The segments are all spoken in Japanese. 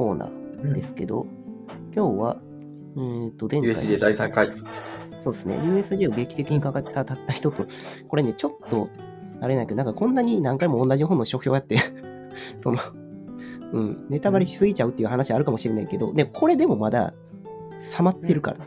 コーナーですけど、今日は、えー、と、前回の USJ 第3回。そうですね、USJ を劇的にかかったたった人と、これね、ちょっと、あれなんやけど、なんかこんなに何回も同じ本の書評やって、その、うん、ネタバレしすぎちゃうっていう話あるかもしれないけど、でもこれでもまだ、冷まってるから。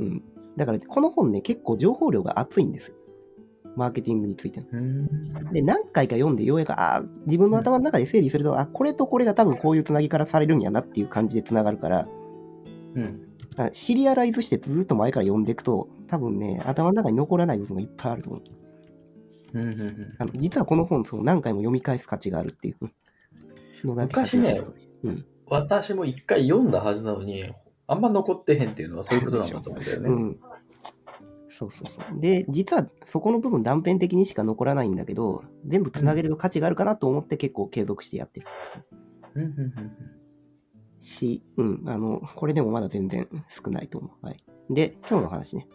うん。だから、この本ね、結構情報量が厚いんですよ。マーケティングについての。うんで、何回か読んでようやく、あー自分の頭の中で整理すると、あ、これとこれが多分こういうつなぎからされるんやなっていう感じでつながるから、うん。あシリアライズしてずっと前から読んでいくと、多分ね、頭の中に残らない部分がいっぱいあると思う。うんうんうんあの実はこの本、そう何回も読み返す価値があるっていううんのだけ昔ねうと私も一回読んだはずなのに、あんま残ってへんっていうのはそういうことなのかと思うんだよね。うん。そうそうそう。で、実はそこの部分断片的にしか残らないんだけど、全部つなげると価値があるかなと思って結構継続してやってる。うんうんうんし、うん、あの、これでもまだ全然少ないと思う。はい。で、今日の話ね。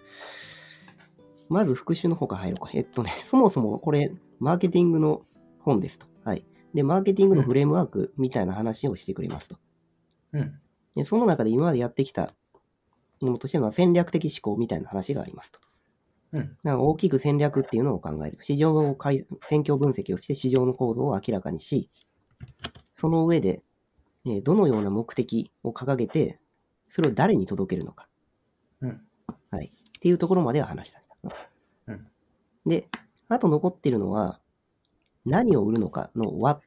まず復習の方から入ろうか。えっとね、そもそもこれ、マーケティングの本ですと。はい。で、マーケティングのフレームワークみたいな話をしてくれますと。うんで、その中で今までやってきたものとしては戦略的思考みたいな話がありますと。うんなんか大きく戦略っていうのを考えると。市場をかい、戦況分析をして市場の構造を明らかにし、その上で、えーどのような目的を掲げて、それを誰に届けるのか。うんはい。っていうところまでは話した。うんで、あと残ってるのは、何を売るのかの what。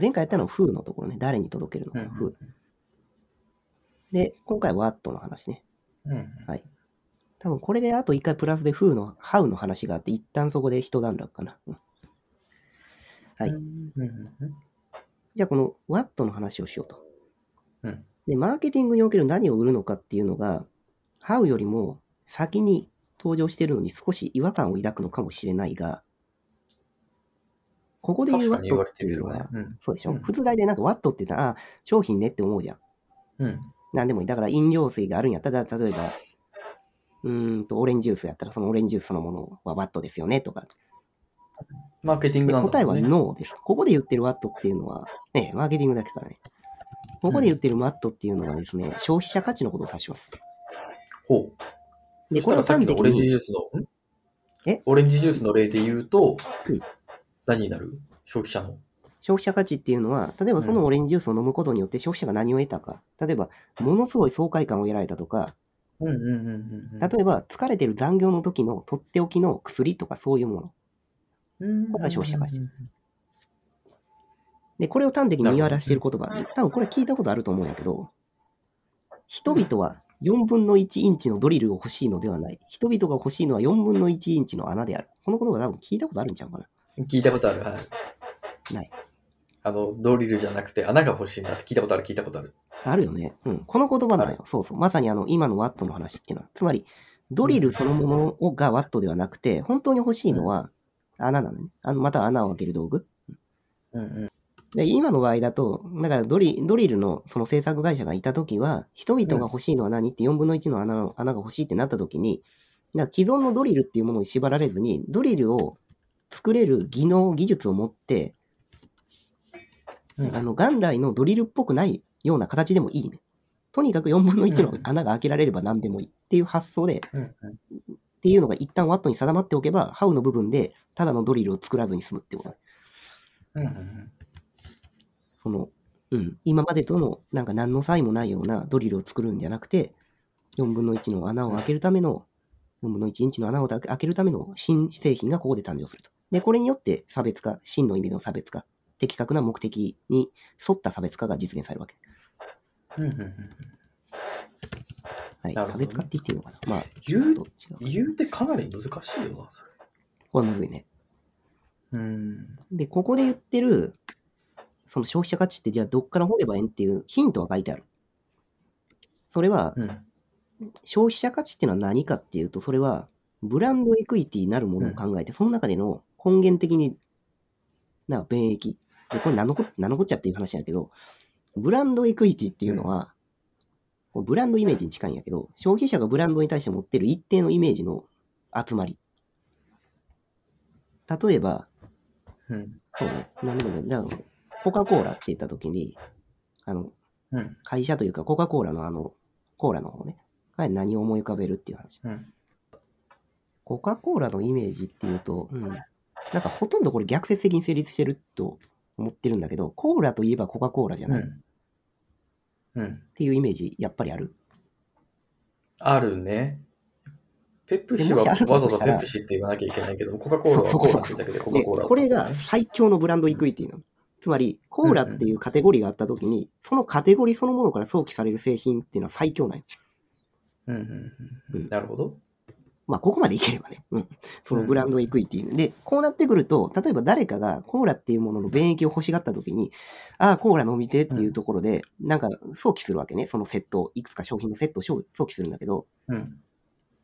前回やったのは who のところね。誰に届けるのか、うん who。で、今回は what の話ね。うん多分これであと一回プラスで who の how の話があって、一旦そこで一段落かな。うんはいじゃあこの what の話をしようと。うんで、マーケティングにおける何を売るのかっていうのが、how よりも先に登場しているのに少し違和感を抱くのかもしれないが、ここで言う確かに言わ what れるよってていうのは、。ねうんそうでしょ、うん普通大体なんか what って言ったら、あ、商品ねって思うじゃん。うんなんでもいい。だから飲料水があるんやったら、例えば、うーんと、オレンジジュースやったら、そのオレンジジュースそのものは what ですよねとか。マーケティングで答えはなんだもんね。no です。ここで言ってる what っていうのは、ね、マーケティングだけからね。ここで言ってる what っていうのはですね、消費者価値のことを指します。ほう。で、そしたらさっきのオレンジジュースの、ん？え？オレンジジュースの例で言うとうん、何になる？消費者の。消費者価値っていうのは、例えばそのオレンジジュースを飲むことによって消費者が何を得たか。例えば、ものすごい爽快感を得られたとか、うんうんうんうん例えば疲れてる残業の時のとっておきの薬とかそういうもの。うん。これが消費者価値で、これを端的に言い表している言葉、多分これ聞いたことあると思うんやけど、人々は4分の1インチのドリルを欲しいのではない。人々が欲しいのは4分の1インチの穴である。この言葉多分聞いたことあるんちゃうかな。聞いたことある。はい。ない。あの、ドリルじゃなくて穴が欲しいんだって聞いたことある、聞いたことある。あるよね。うん。この言葉なんよ。そうそう。まさにあの、今のワットの話っていうのは。つまり、ドリルそのものをがワットではなくて、本当に欲しいのは穴なのね。あのまたは穴を開ける道具。うんうん。で、今の場合だと、だからドリドリルのその制作会社がいたときは、人々が欲しいのは何って4分の1の穴の穴が欲しいってなったときに、だ既存のドリルっていうものに縛られずに、ドリルを作れる技能、技術を持って、うんあの、元来のドリルっぽくないような形でもいいね。とにかく4分の1の穴が開けられれば何でもいいっていう発想で、っていうのが一旦ワットに定まっておけば、ハウの部分でただのドリルを作らずに済むってこと。うんうんその、うん、今までとのなんか何の差異もないようなドリルを作るんじゃなくて、4分の1の穴を開けるための、4分の1インチの穴を開けるための新製品がここで誕生すると。で、これによって差別化、真の意味での差別化、的確な目的に沿った差別化が実現されるわけ。うんうんうんはい。ね差別化って言っていいのかな？まあ、言うどっちが。言うてかなり難しいよな、それ。これむずいね。うん。で、ここで言ってる、その消費者価値ってじゃあどっから掘ればええんっていうヒントは書いてある。それは、うん。消費者価値っていうのは何かっていうと、それは、ブランドエクイティなるものを考えて、その中での根源的にな便益。で、これ何のこ、何のこっちゃっていう話やけど、ブランドエクイティっていうのは、こうブランドイメージに近いんやけど、消費者がブランドに対して持ってる一定のイメージの集まり。例えば、うん。そうね、何でもない。だから、コカ・コーラって言った時に、あの、うん。会社というか、コカ・コーラのあの、コーラの方ね。はい、何を思い浮かべるっていう話。うん。コカ・コーラのイメージっていうと、うん。なんかほとんどこれ逆説的に成立してると思ってるんだけど、コーラといえばコカ・コーラじゃない、っうん。うん。ていうイメージ、やっぱりある？あるね。ペプシはわざわざペプシって言わなきゃいけないけど、コカ・コーラはコーラって言ったけど、コカ・で、コーラ。これが最強のブランドイクイティなの。つまり、コーラっていうカテゴリーがあった時に、そのカテゴリーそのものから想起される製品っていうのは最強なんよ。うんうんうんううんん。なるほど。まあ、ここまでいければね。うん。そのブランドエクイティ。で、こうなってくると、例えば誰かがコーラっていうものの便益を欲しがった時に、ああ、コーラ飲みてっていうところで、なんか想起するわけね。そのセット、いくつか商品のセットを想想起するんだけど、うん。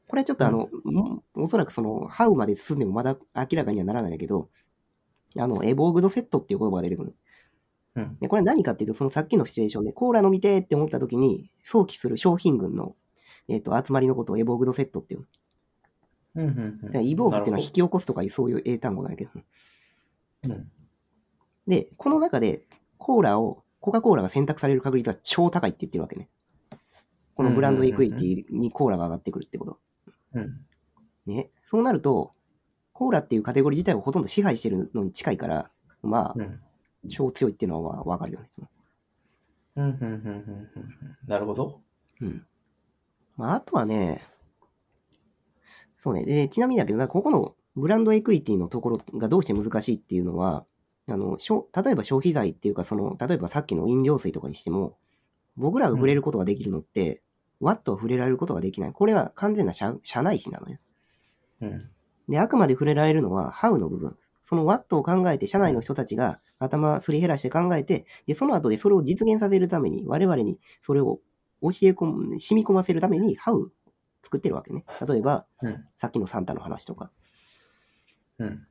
これはちょっとあの、んおそらくその、ハウまで進んでもまだ明らかにはならないんだけど、あの、エボーグドセットっていう言葉が出てくる。うん。で、これは何かっていうと、そのさっきのシチュエーションで、コーラ飲みてって思った時に、想起する商品群の、えっ、と、集まりのことをエボーグドセットっていう。うんうんうん。でイボーグっていうのは引き起こすとかいうそういう英単語なんだけど。うんで、この中で、コーラを、コカ・コーラが選択される確率は超高いって言ってるわけね。このブランドエクイティにコーラが上がってくるってこと。うん。ね。そうなると、コーラっていうカテゴリー自体をほとんど支配してるのに近いから、まあ、うん。超強いっていうのはわかるよね。うん。うん。うん。うん。うん。なるほど。うん。まあ、あとはね、そうね。で、ちなみにだけどな、ここのブランドエクイティのところがどうして難しいっていうのは、あの、しょ例えば消費財っていうか、その、例えばさっきの飲料水とかにしても、僕らが触れることができるのって、ワットは触れられることができない。これは完全な社社内費なのよ。うん。で、あくまで触れられるのは、ハウの部分。そのワットを考えて、社内の人たちが頭すり減らして考えて、で、その後でそれを実現させるために、我々にそれを教え込む、染み込ませるために、ハウ作ってるわけね。例えば、うん。さっきのサンタの話とか、うん。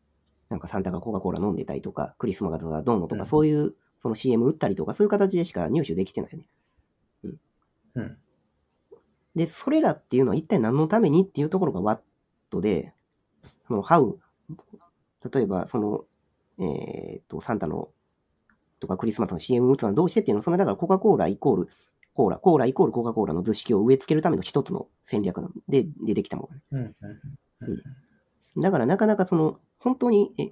なんかサンタがコカ・コーラ飲んでたりとか、クリスマスがどうのとか、うんそういう、その CM 打ったりとか、そういう形でしか入手できてないよね。うん。で、それらっていうのは一体何のためにっていうところがワットで、その、ハウ、例えば、その、えーっと、サンタの、とかクリスマスの CM 打つのはどうしてっていうのは、それだからコカ・コーライコール、コーラ、コーライコールコカ・コーラの図式を植え付けるための一つの戦略なので、出てきたものね。うん。うん。だからなかなかその、本当に、え、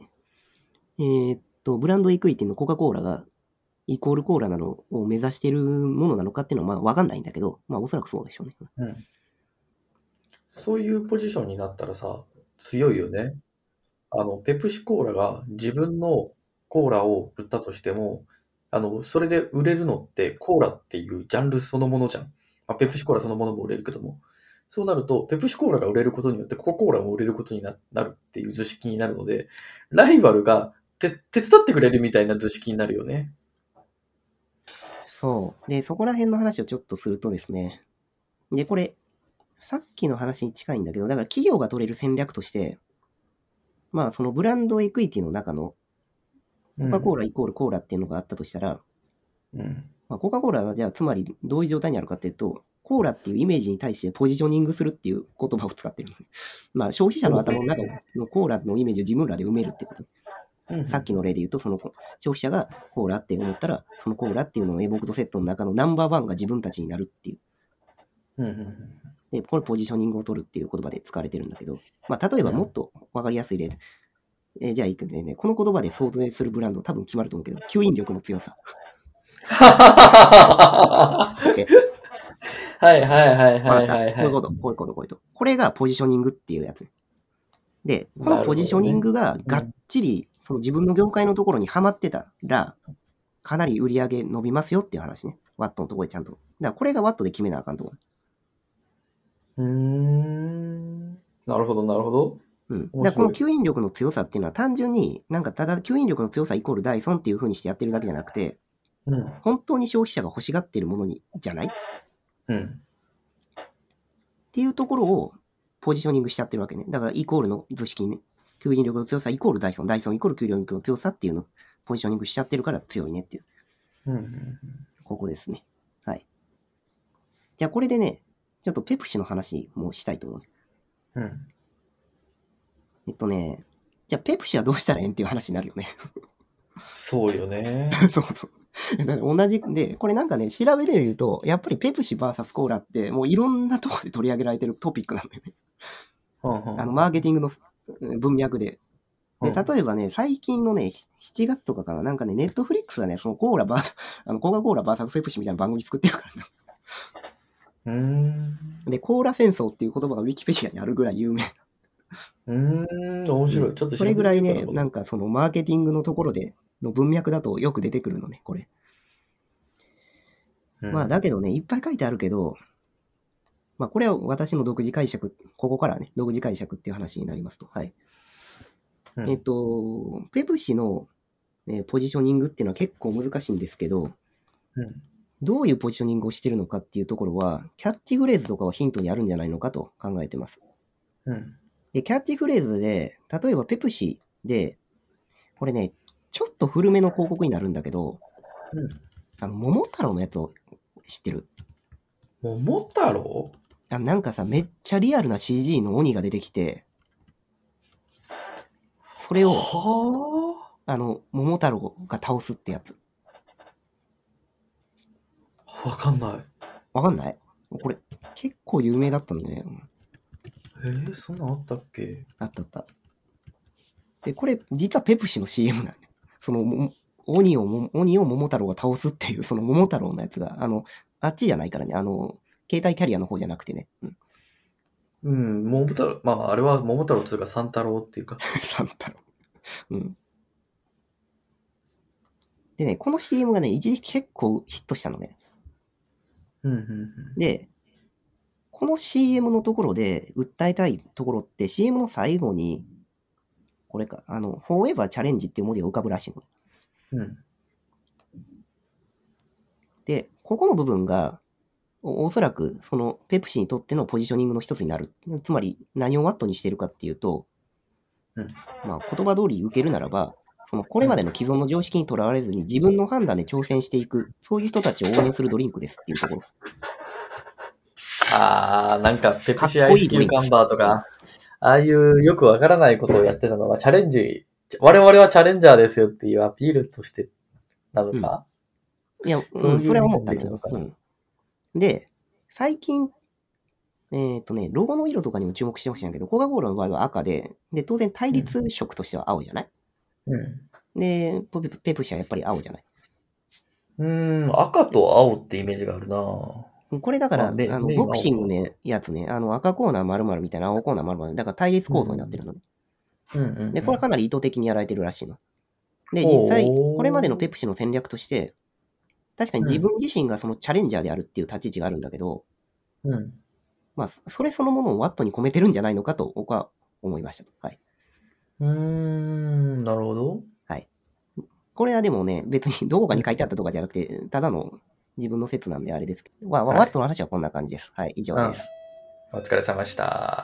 えーっと、ブランドエクイティのコカ・コーラが、イコールコーラなのを目指してるものなのかっていうのは、まあ、わかんないんだけど、まあ、おそらくそうでしょうね。うん。そういうポジションになったらさ、強いよね。あの、ペプシコーラが自分のコーラを売ったとしても、あの、それで売れるのってコーラっていうジャンルそのものじゃん。まあ、ペプシコーラそのものも売れるけども。そうなると、ペプシコーラが売れることによってコカ・コーラも売れることになるっていう図式になるので、ライバルがて手伝ってくれるみたいな図式になるよね。そう。で、そこら辺の話をちょっとするとですね。で、これ、さっきの話に近いんだけど、だから企業が取れる戦略として、まあ、そのブランドエクイティの中のコカ・コーライコールコーラっていうのがあったとしたら、うん。まあ、コカ・コーラはじゃあつまりどういう状態にあるかっていうと、コーラっていうイメージに対してポジショニングするっていう言葉を使ってる。まあ消費者の頭の中のコーラのイメージを自分らで埋めるってこと。うん。さっきの例で言うと、その消費者がコーラって思ったら、そのコーラっていうののエボクトセットの中のナンバーワンが自分たちになるっていう。うんうんで、これポジショニングを取るっていう言葉で使われてるんだけど、まあ例えばもっとわかりやすい例で、えーじゃあいくんでね、この言葉で想像するブランド多分決まると思うけど、吸引力の強さ。はいはいはいはいはいはこういうこと、こういうこと、こういうこと。これがポジショニングっていうやつ。で、このポジショニングががっちり、その自分の業界のところにはまってたら、かなり売り上げ伸びますよっていう話ね。ワットのところでちゃんと。だからこれがワットで決めなあかんところ。い。うーん。なるほどなるほど。うん。だこの吸引力の強さっていうのは単純に、なんかただ吸引力の強さイコールダイソンっていう風にしてやってるだけじゃなくて、うん。本当に消費者が欲しがってるものに、じゃない？っうん。ていうところをポジショニングしちゃってるわけね。だからイコールの図式にね、吸引力の強さイコールダイソン、ダイソンイコール吸引力の強さっていうのをポジショニングしちゃってるから強いねっていう、うん。ここですね。はい。じゃあこれでね、ちょっとペプシの話もしたいと思う。うん。えっとね、じゃあペプシはどうしたらええんっていう話になるよね。そうよね。そうそう。同じ、で、これなんかね、調べで言うと、やっぱりペプシ VS コーラって、もういろんなところで取り上げられてるトピックなんだよね。うんあの、マーケティングのうん文脈で。で、うん例えばね、最近のね、7月とかかな、なんかね、ネットフリックスがね、そのコーラバー、あの、コカ・コーラ VS ペプシみたいな番組作ってるからな。うーん。で、コーラ戦争っていう言葉がウィキペディアにあるぐらい有名。うーん。面白い。ちょっとそれぐらいね、なんか。かそのマーケティングのところで、の文脈だとよく出てくるのね、これ。うんまあ、だけどね、いっぱい書いてあるけど、まあ、これは私の独自解釈、ここからね、独自解釈っていう話になりますと。はい。うんえっと、ペプシの、えーポジショニングっていうのは結構難しいんですけど、うんどういうポジショニングをしてるのかっていうところは、キャッチフレーズとかはヒントにあるんじゃないのかと考えてます。うん。で、キャッチフレーズで、例えばペプシで、これね、ちょっと古めの広告になるんだけど、うんあの、桃太郎のやつを知ってる？桃太郎？あなんかさ、めっちゃリアルな CG の鬼が出てきて、それを、はあ？の、桃太郎が倒すってやつ。あ。わかんない。わかんない？これ、結構有名だったんだよね。えー、そんなんあったっけ？あったあった。で、これ、実はペプシの CM なんだよ。その、も鬼をも、鬼を桃太郎が倒すっていう、その桃太郎のやつが、あの、あっちじゃないからね、あの、携帯キャリアの方じゃなくてね。うん。うん、桃太郎、まあ、あれは桃太郎というか三太郎っていうか。三太郎。うん。でね、この CM がね、一時期結構ヒットしたのね。うん、うん、で、この CM のところで訴えたいところって CM の最後に、これか、あの、Forever Challenge っていう文字が浮かぶらしいの。うん。うん。で、ここの部分が、おおそらく、その、ペプシにとってのポジショニングの一つになる。つまり、何をワットにしてるかっていうと、うんまあ、言葉通り受けるならば、その、これまでの既存の常識にとらわれずに自分の判断で挑戦していく、そういう人たちを応援するドリンクですっていうところ。あー、なんか、ペプシアイスキューカンバーとか、ああいうよくわからないことをやってたのは、チャレンジ、我々はチャレンジャーですよっていうアピールとしてなのか、いや、そういううん、それは思ったのよ。意味でいいのかな？うん。で、最近、えっ、とね、ロゴの色とかにも注目してほしいんだけど、コカ・コーラの場合は赤で、で、当然対立色としては青じゃない、うん、で、ペペプシはやっぱり青じゃない？うん。ん、赤と青ってイメージがあるなこれだから、まあねあの、ねボクシングのやつね、あの、赤コーナー丸々みたいな青コーナー丸々、だから対立構造になってるのね。うんうん、うん。で、これはかなり意図的にやられてるらしいの。で、実際、これまでのペプシの戦略として、確かに自分自身がそのチャレンジャーであるっていう立ち位置があるんだけど、うん。まあ、それそのものをワットに込めてるんじゃないのかと僕は思いましたと。はい。うーん、なるほど。これはでもね、別にどこかに書いてあったとかじゃなくて、ただの自分の説なんであれですけど、わわワットの話はこんな感じです。はい、以上です。お疲れ様でした。